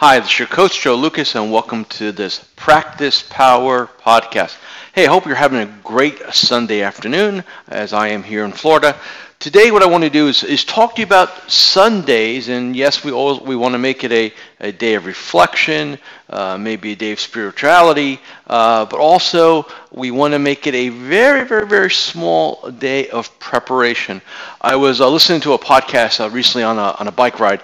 Hi, this is your coach Joe Lucas, and welcome to this Practice Power podcast. Hey, I hope you're having a great Sunday afternoon as I am here in Florida. Today, what I want to do is, is talk to you about Sundays, and yes, we always, we want to make it a, a day of reflection, uh, maybe a day of spirituality, uh, but also we want to make it a very, very, very small day of preparation. I was uh, listening to a podcast uh, recently on a, on a bike ride,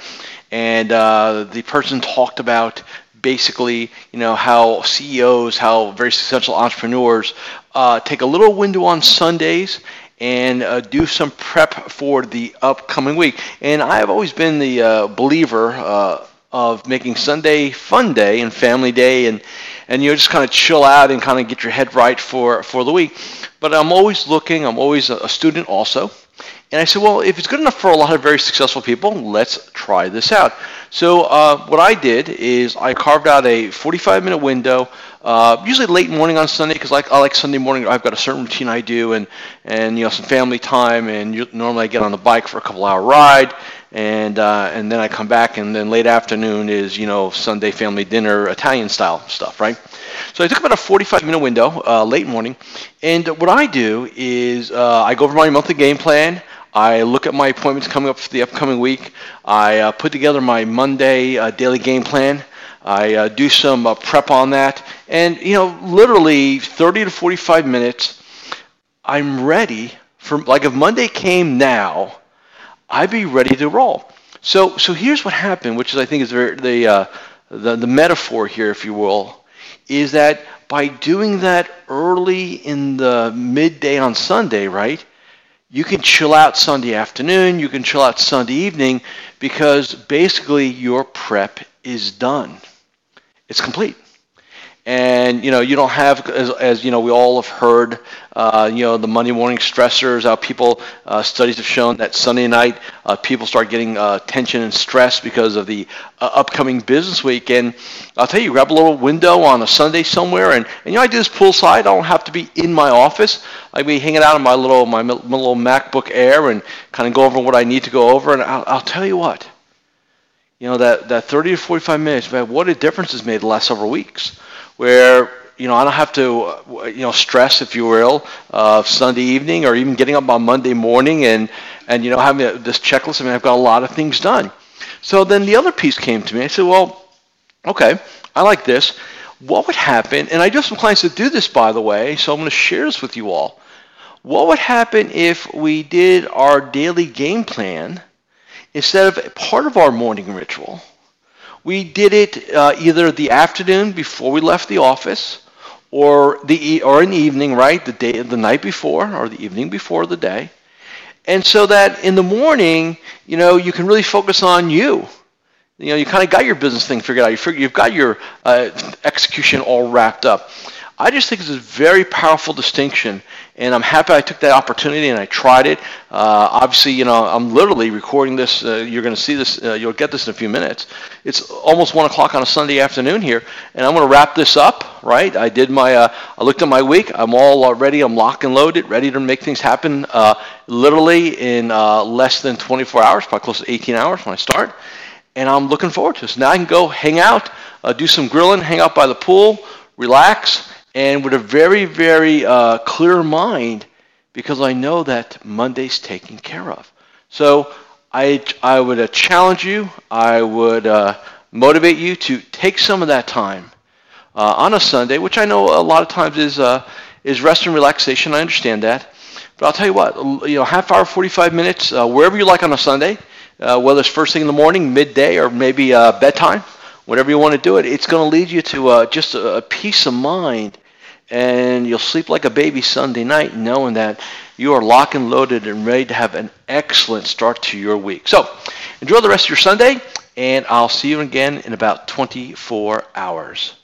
and uh, the person talked about basically, you know, how CEOs, how very successful entrepreneurs uh, take a little window on Sundays and uh, do some prep for the upcoming week. And I have always been the uh, believer uh, of making Sunday fun day and family day, and and you know just kind of chill out and kind of get your head right for for the week. But I'm always looking. I'm always a student also. And I said, well, if it's good enough for a lot of very successful people, let's try this out. So uh, what I did is I carved out a 45-minute window, uh, usually late morning on Sunday, because like, I like Sunday morning. I've got a certain routine I do, and and you know some family time, and you, normally I get on the bike for a couple-hour ride, and uh, and then I come back, and then late afternoon is you know Sunday family dinner, Italian style stuff, right? So I took about a 45 minute window, uh, late morning, and what I do is uh, I go over my monthly game plan. I look at my appointments coming up for the upcoming week. I uh, put together my Monday uh, daily game plan. I uh, do some uh, prep on that, and you know, literally 30 to 45 minutes. I'm ready for like if Monday came now, I'd be ready to roll. So, so here's what happened, which is I think is very, the, the the metaphor here, if you will is that by doing that early in the midday on Sunday, right? You can chill out Sunday afternoon, you can chill out Sunday evening because basically your prep is done. It's complete and you know you don't have as, as you know we all have heard uh, you know the Monday morning stressors. How people uh, studies have shown that Sunday night uh, people start getting uh, tension and stress because of the uh, upcoming business week. And I'll tell you, grab a little window on a Sunday somewhere, and, and you know I do this poolside. I don't have to be in my office. I be hanging out on my little my, my little MacBook Air and kind of go over what I need to go over. And I'll, I'll tell you what. You know that, that 30 to 45 minutes, man, what a difference has made the last several weeks where you know I don't have to uh, you know stress, if you will, uh, Sunday evening or even getting up on Monday morning and and you know having a, this checklist. I mean, I've got a lot of things done. So then the other piece came to me. I said, well, okay, I like this. What would happen? And I do have some clients that do this, by the way. So I'm going to share this with you all. What would happen if we did our daily game plan instead of part of our morning ritual? We did it uh, either the afternoon before we left the office, or the or in the evening, right? The day, the night before, or the evening before the day, and so that in the morning, you know, you can really focus on you. You know, you kind of got your business thing figured out. You you've got your uh, execution all wrapped up. I just think it's a very powerful distinction, and I'm happy I took that opportunity and I tried it. Uh, obviously, you know, I'm literally recording this. Uh, you're going to see this. Uh, you'll get this in a few minutes. It's almost one o'clock on a Sunday afternoon here, and I'm going to wrap this up. Right? I did my. Uh, I looked at my week. I'm all ready. I'm locked and loaded, ready to make things happen. Uh, literally in uh, less than 24 hours, probably close to 18 hours when I start, and I'm looking forward to this. Now I can go hang out, do some grilling, hang out by the pool, relax and with a very, very uh, clear mind because I know that Monday's taken care of. So I, I would uh, challenge you, I would uh, motivate you to take some of that time uh, on a Sunday, which I know a lot of times is, uh, is rest and relaxation. I understand that. But I'll tell you what, you know, half hour, 45 minutes, uh, wherever you like on a Sunday, whether it's first thing in the morning, midday, or maybe bedtime, whatever you want to do it, it's going to lead you to just a, a peace of mind and you'll sleep like a baby Sunday night knowing that you are lock and loaded and ready to have an excellent start to your week. So enjoy the rest of your Sunday, and I'll see you again in about 24 hours.